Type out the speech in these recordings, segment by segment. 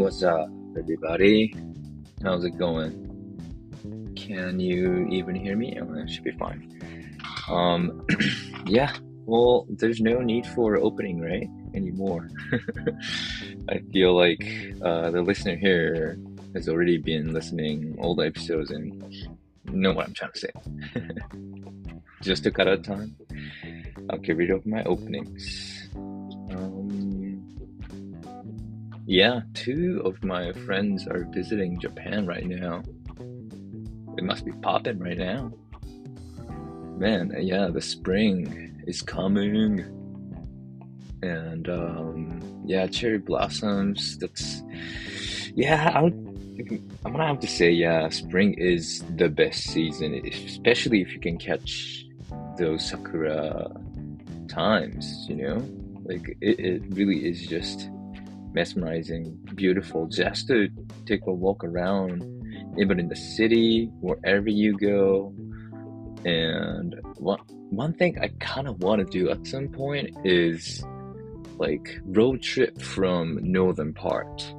What's up, everybody? How's it going? Can you even hear me? Oh, should be fine. Um, yeah. Well, there's no need for opening, right? Anymore. I feel like uh, the listener here has already been listening all the episodes and know what I'm trying to say. Just to cut out time, I'll get rid of my openings. Um, yeah, two of my friends are visiting Japan right now. It must be popping right now. Man, yeah, the spring is coming. And um, yeah, cherry blossoms. That's yeah. i I'm gonna have to say, yeah, spring is the best season, especially if you can catch those sakura times. You know, like it, it really is just mesmerizing, beautiful. Just to take a walk around, even in the city, wherever you go. And one one thing I kind of want to do at some point is like road trip from northern part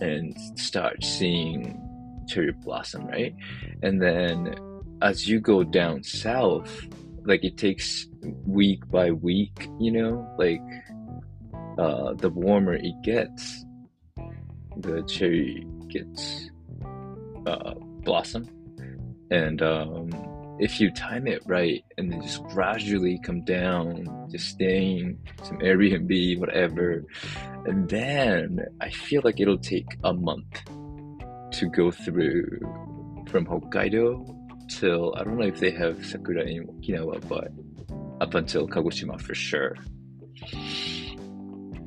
and start seeing cherry blossom, right? And then as you go down south, like it takes week by week, you know, like uh, the warmer it gets, the cherry gets uh, blossom. And um, if you time it right and then just gradually come down, just staying some Airbnb, whatever, and then I feel like it'll take a month to go through from Hokkaido till I don't know if they have sakura in Okinawa, but up until Kagoshima for sure.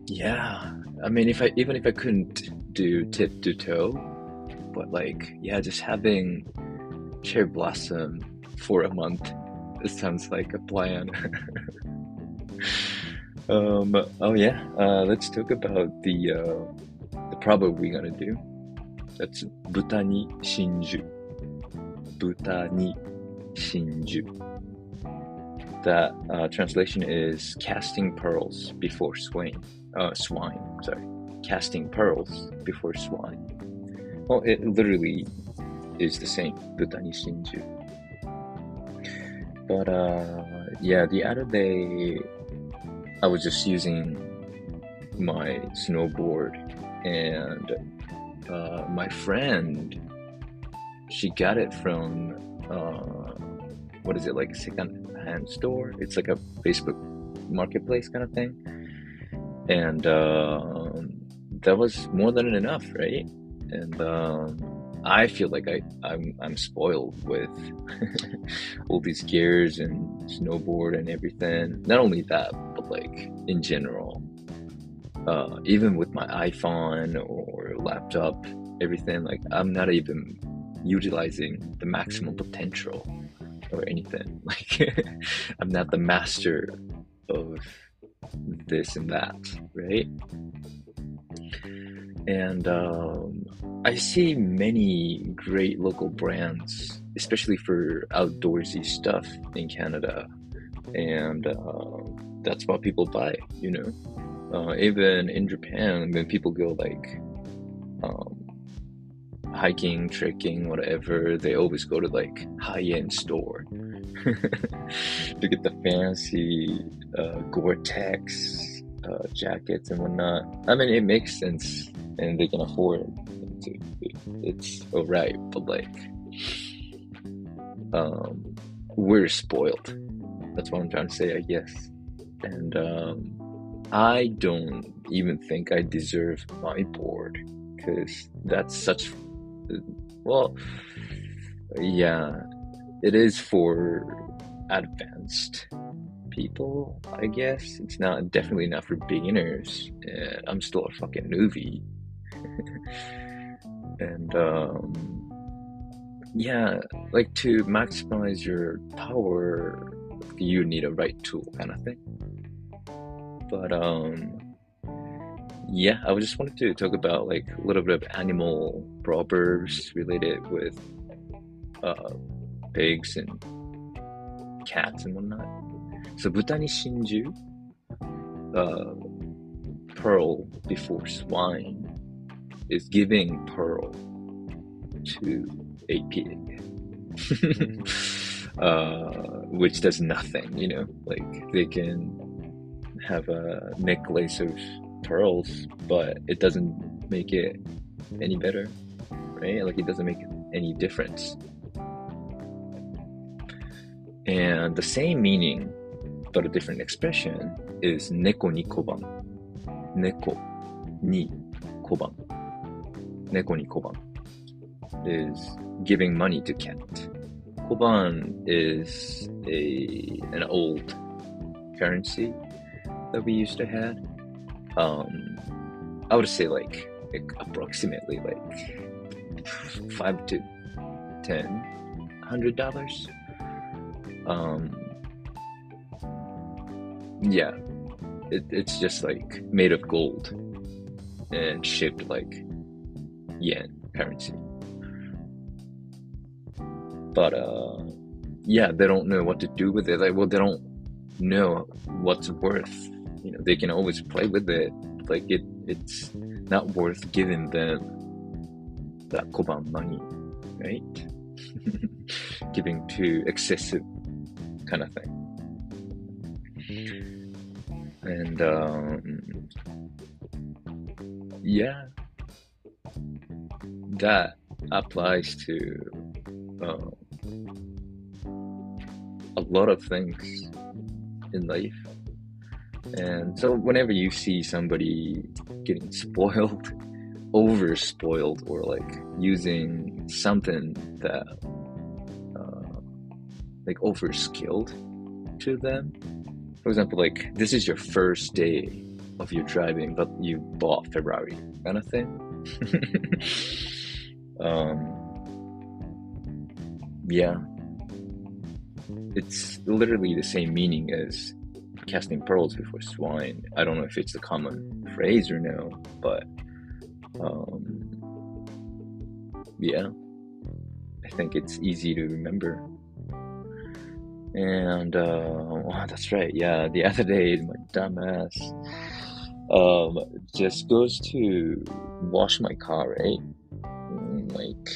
Yeah, I mean, if I even if I couldn't do tip to toe, but like, yeah, just having cherry blossom for a month, it sounds like a plan. um, oh yeah, uh, let's talk about the uh, the proverb we're gonna do. That's butani shinju. Butani shinju that uh, translation is casting pearls before swine. Uh, swine, sorry, casting pearls before swine. Well, it literally is the same, Butani Shinju. But uh, yeah, the other day I was just using my snowboard and uh, my friend she got it from uh, what is it like second hand store. It's like a Facebook marketplace kind of thing. And um, that was more than enough, right? And um, I feel like I, I'm, I'm spoiled with all these gears and snowboard and everything. Not only that, but like in general, uh, even with my iPhone or laptop, everything, like I'm not even utilizing the maximum potential or anything. Like, I'm not the master of this and that, right? And um, I see many great local brands, especially for outdoorsy stuff in Canada, and uh, that's what people buy. You know, uh, even in Japan, when people go like um, hiking, trekking, whatever, they always go to like high-end store to get the fancy uh, Gore-Tex uh, jackets and whatnot. I mean, it makes sense, and they can afford it. It's alright, but like, um, we're spoiled. That's what I'm trying to say, I guess. And um, I don't even think I deserve my board because that's such well, yeah, it is for advanced people, I guess. It's not definitely not for beginners. Uh, I'm still a fucking newbie. and um, yeah, like to maximize your power, you need a right tool, kind of thing. But um, yeah, I just wanted to talk about like a little bit of animal proverbs related with uh, pigs and cats and whatnot. So, butani shinju, uh, pearl before swine. is giving pearl to a pig. uh, which does nothing, you know, like they can have a necklace of pearls, but it doesn't make it any better, right? Like it doesn't make any difference. And the same meaning, but a different expression, is neko ni koban. Neko ni koban. Neko ni koban is giving money to cat. Koban is a an old currency that we used to have. Um, I would say like, like approximately like five to ten hundred dollars. Um, yeah, it, it's just like made of gold and shaped like yen currency. But uh, yeah, they don't know what to do with it. Like, well, they don't know what's worth. You know, they can always play with it. Like it, it's not worth giving them that koban money, right? Giving too excessive kind of thing. And um, yeah, that applies to uh, a lot of things in life. And so, whenever you see somebody getting spoiled, over spoiled, or like using something that like over skilled to them, for example, like this is your first day of your driving, but you bought Ferrari, kind of thing. um, yeah, it's literally the same meaning as casting pearls before swine. I don't know if it's a common phrase or no, but um, yeah, I think it's easy to remember. And uh, that's right, yeah. The other day, my dumbass um, just goes to wash my car, right? Like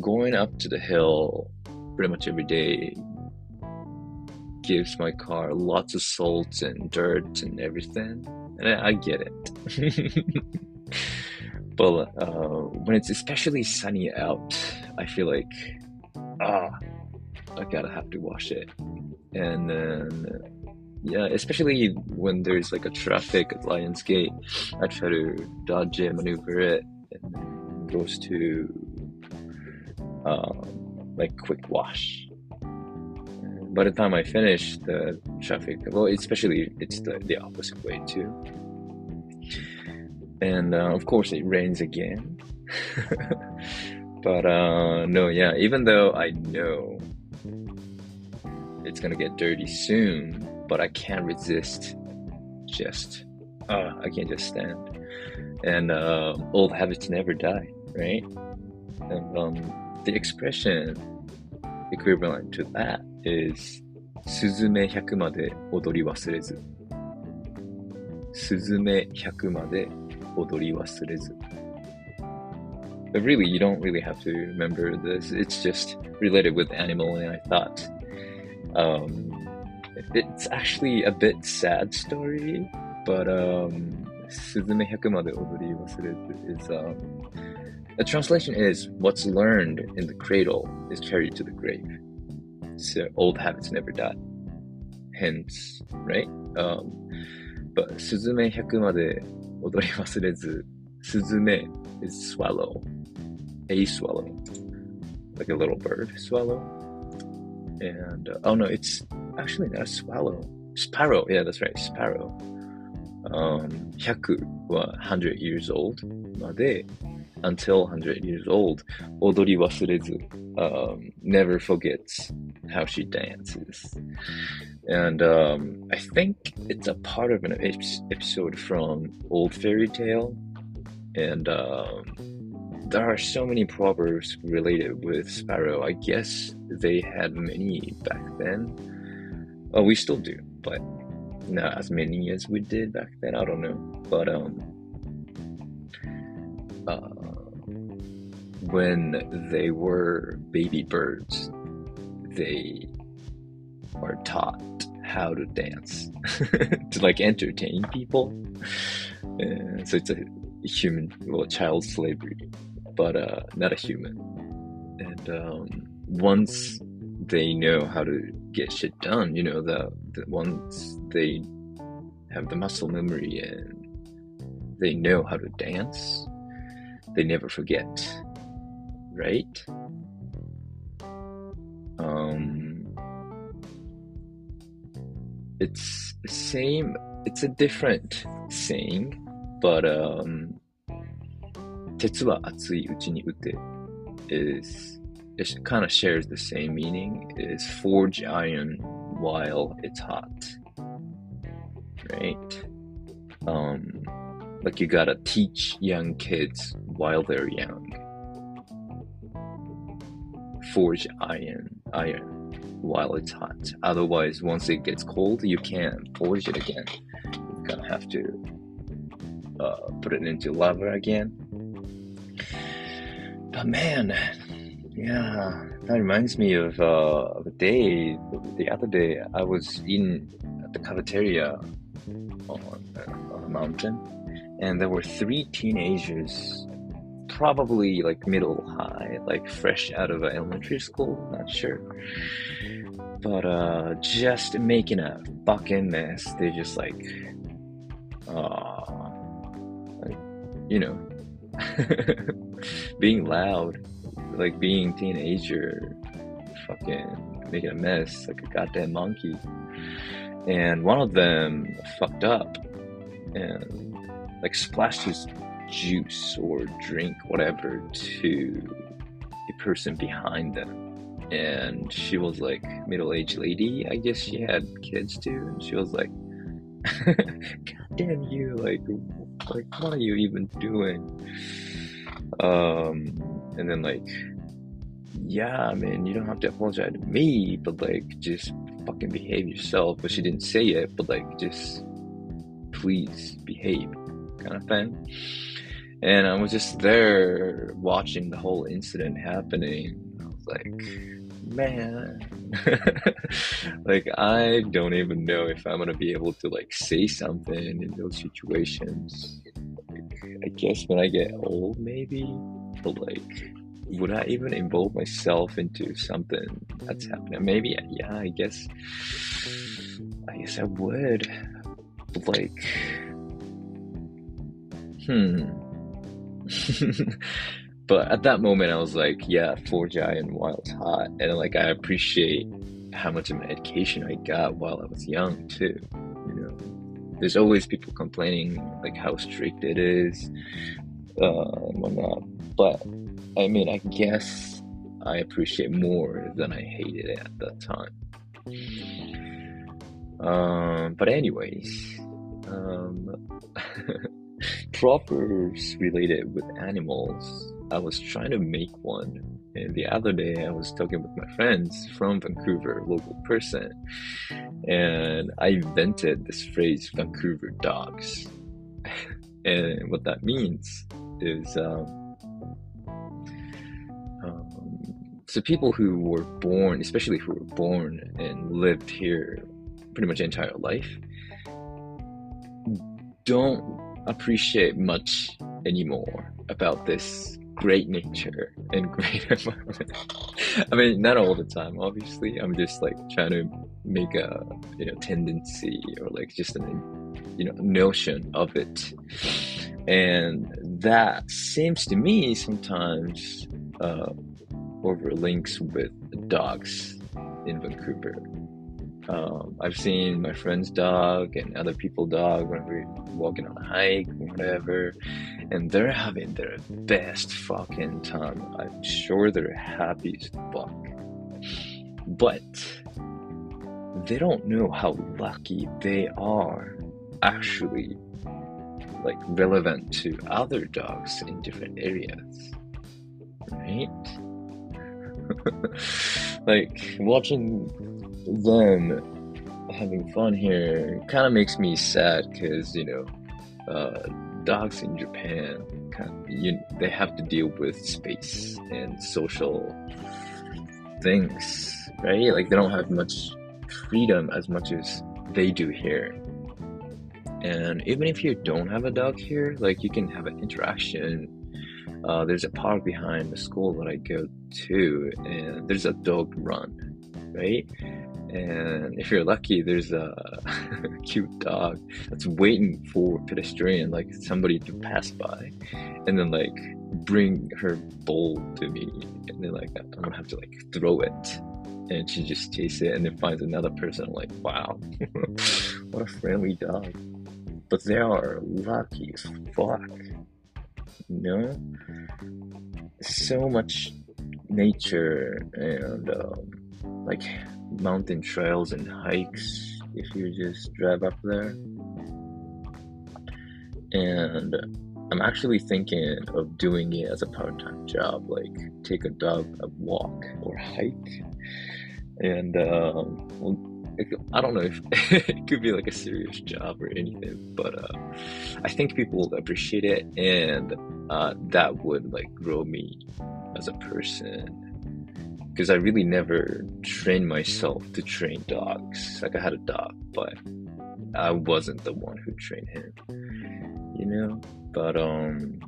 going up to the hill pretty much every day gives my car lots of salt and dirt and everything, and I, I get it. but uh, when it's especially sunny out, I feel like ah, I gotta have to wash it, and then yeah, especially when there's like a traffic at Lions Gate, I try to dodge it, maneuver it, and goes to um, like quick wash by the time I finish the traffic, well, especially it's the, the opposite way too. And uh, of course, it rains again. but uh, no, yeah, even though I know it's gonna get dirty soon, but I can't resist just, uh, I can't just stand. And uh, old habits never die, right? And um, the expression equivalent to that is スズメ100まで踊り忘れず。スズメ100まで踊り忘れず。But really, you don't really have to remember this. It's just related with animal, and I thought um, it's actually a bit sad story, but um, Suzume Hyakumade Odori Wasureru is um, translation is what's learned in the cradle is carried to the grave. So old habits never die. Hence, right? Um, but Suzume Hyakumade Odori Wasurezu Suzume is swallow, a swallow, like a little bird swallow And, uh, oh no, it's actually not a swallow. Sparrow. Yeah, that's right. Sparrow. Um, 100は100 years old まで until 100 years old, Odori Wasurezu um, never forgets how she dances. And um, I think it's a part of an episode from Old Fairy Tale. And um, there are so many proverbs related with Sparrow. I guess they had many back then. Well, we still do, but not as many as we did back then. I don't know. But um, uh, when they were baby birds, they are taught how to dance to like entertain people. So it's a human, well, child slavery, but uh, not a human. And um, once they know how to get shit done, you know, the, the once they have the muscle memory and they know how to dance, they never forget, right? Um, it's the same, it's a different saying, but um, 鉄は熱いうちに打て is it kind of shares the same meaning is forge iron while it's hot right um like you gotta teach young kids while they're young forge iron iron while it's hot otherwise once it gets cold you can't forge it again you kind of have to uh, put it into lava again but man yeah, that reminds me of, uh, of a day. The other day, I was in the cafeteria on, on a mountain, and there were three teenagers, probably like middle high, like fresh out of elementary school. Not sure, but uh, just making a fucking mess. They're just like, uh, like, you know, being loud like being teenager, fucking making a mess like a goddamn monkey. And one of them fucked up and like splashed his juice or drink, whatever, to a person behind them. And she was like middle aged lady. I guess she had kids too. And she was like, God damn you, like like what are you even doing? Um and then like yeah man you don't have to apologize to me but like just fucking behave yourself. But she didn't say it but like just please behave kind of thing. And i was just there watching the whole incident happening. I was like man like i don't even know if i'm gonna be able to like say something in those situations like, i guess when i get old maybe but like would I even involve myself into something that's happening? Maybe, yeah, I guess, I guess I would. But like, hmm. but at that moment, I was like, yeah, Forge Iron and it's hot, and like I appreciate how much of an education I got while I was young too. You know, there's always people complaining like how strict it is uh, and whatnot, but I mean, I guess I appreciate more than I hated it at that time. Um, but anyways, um, proverbs related with animals. I was trying to make one, and the other day I was talking with my friends from Vancouver, local person, and I invented this phrase "Vancouver dogs," and what that means is. Um, so people who were born, especially who were born and lived here pretty much entire life, don't appreciate much anymore about this great nature and great environment. I mean, not all the time, obviously. I'm just like trying to make a you know tendency or like just an you know notion of it, and that seems to me sometimes uh, over links with dogs in Vancouver. Um, I've seen my friend's dog and other people's dog when we're walking on a hike whatever, and they're having their best fucking time. I'm sure they're happy as fuck. But they don't know how lucky they are actually like relevant to other dogs in different areas. Right? like watching them having fun here kind of makes me sad because you know uh, dogs in Japan kind you they have to deal with space and social things, right? Like they don't have much freedom as much as they do here. And even if you don't have a dog here, like you can have an interaction. Uh, there's a park behind the school that I go to, and there's a dog run, right? And if you're lucky, there's a cute dog that's waiting for pedestrian, like somebody to pass by, and then like bring her bowl to me, and then like I'm gonna have to like throw it, and she just tastes it, and then finds another person. I'm like, wow, what a friendly dog! But they are lucky as fuck, you know. So much nature and um, like mountain trails and hikes if you just drive up there. And I'm actually thinking of doing it as a part time job, like take a dog a walk or hike. And um, well, I don't know if it could be like a serious job or anything, but uh, I think people will appreciate it, and uh, that would like grow me as a person because I really never trained myself to train dogs. Like I had a dog, but I wasn't the one who trained him. You know, but um,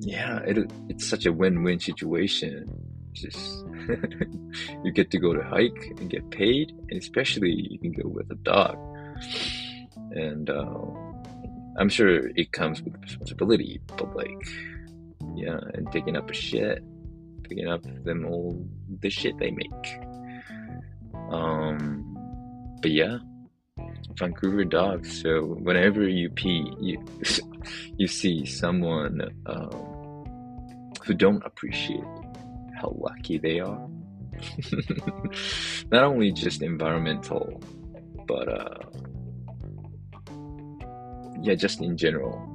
yeah, it it's such a win-win situation. Just you get to go to hike and get paid, and especially you can go with a dog. And uh, I'm sure it comes with responsibility, but like, yeah, and taking up a shit picking up them all the shit they make. Um, but yeah, Vancouver dogs. So whenever you pee, you you see someone um, who don't appreciate how lucky they are. Not only just environmental, but uh, yeah, just in general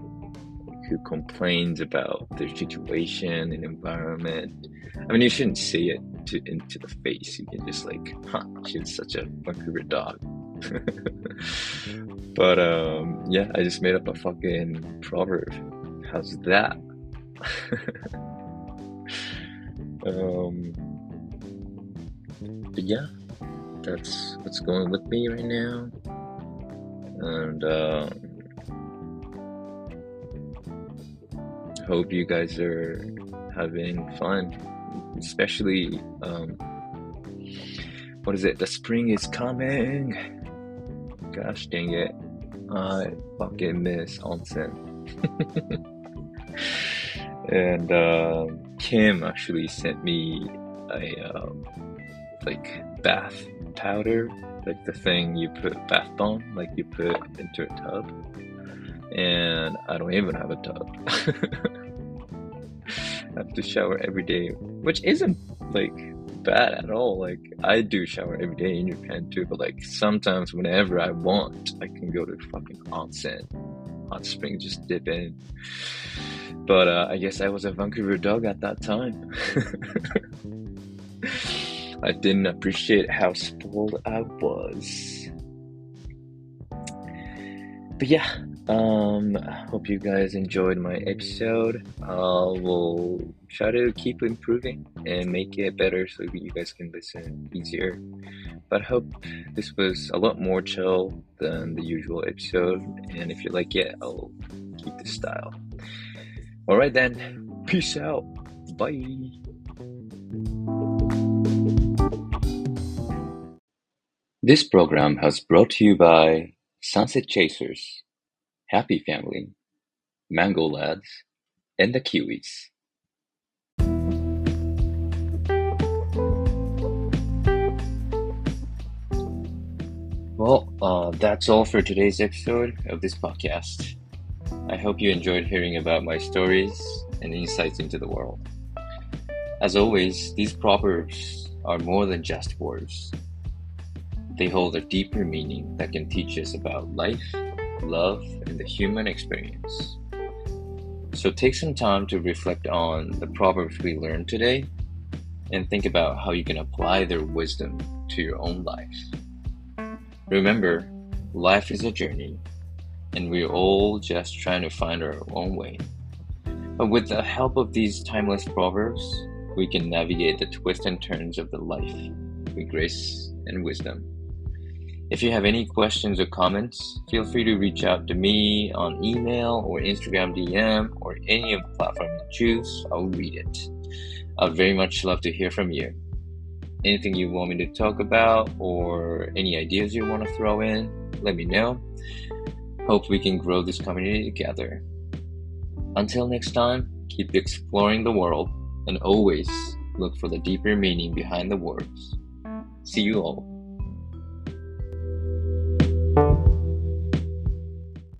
who complains about their situation and environment. I mean, you shouldn't say it to, into the face. You can just like, huh, she's such a Vancouver dog. but um, yeah, I just made up a fucking proverb. How's that? um, but yeah, that's what's going with me right now. And um, hope you guys are having fun, especially um, what is it? The spring is coming. Gosh dang it! I fucking miss onsen. and um, Kim actually sent me a um, like bath powder, like the thing you put bath bomb, like you put into a tub and I don't even have a tub. I have to shower every day, which isn't like bad at all. Like I do shower every day in Japan too, but like sometimes whenever I want, I can go to fucking onsen, hot spring, just dip in. But uh, I guess I was a Vancouver dog at that time. I didn't appreciate how spoiled I was. But yeah, um, I hope you guys enjoyed my episode. Uh, we'll try to keep improving and make it better so you guys can listen easier. But I hope this was a lot more chill than the usual episode. And if you like it, I'll keep the style. Alright then, peace out. Bye. This program has brought to you by Sunset Chasers. Happy Family, Mango Lads, and the Kiwis. Well, uh, that's all for today's episode of this podcast. I hope you enjoyed hearing about my stories and insights into the world. As always, these proverbs are more than just words. They hold a deeper meaning that can teach us about life love, and the human experience. So take some time to reflect on the proverbs we learned today and think about how you can apply their wisdom to your own life. Remember, life is a journey, and we're all just trying to find our own way. But with the help of these timeless proverbs, we can navigate the twists and turns of the life with grace and wisdom. If you have any questions or comments, feel free to reach out to me on email or Instagram DM or any of the platforms you choose. I'll read it. I'd very much love to hear from you. Anything you want me to talk about or any ideas you want to throw in, let me know. Hope we can grow this community together. Until next time, keep exploring the world and always look for the deeper meaning behind the words. See you all.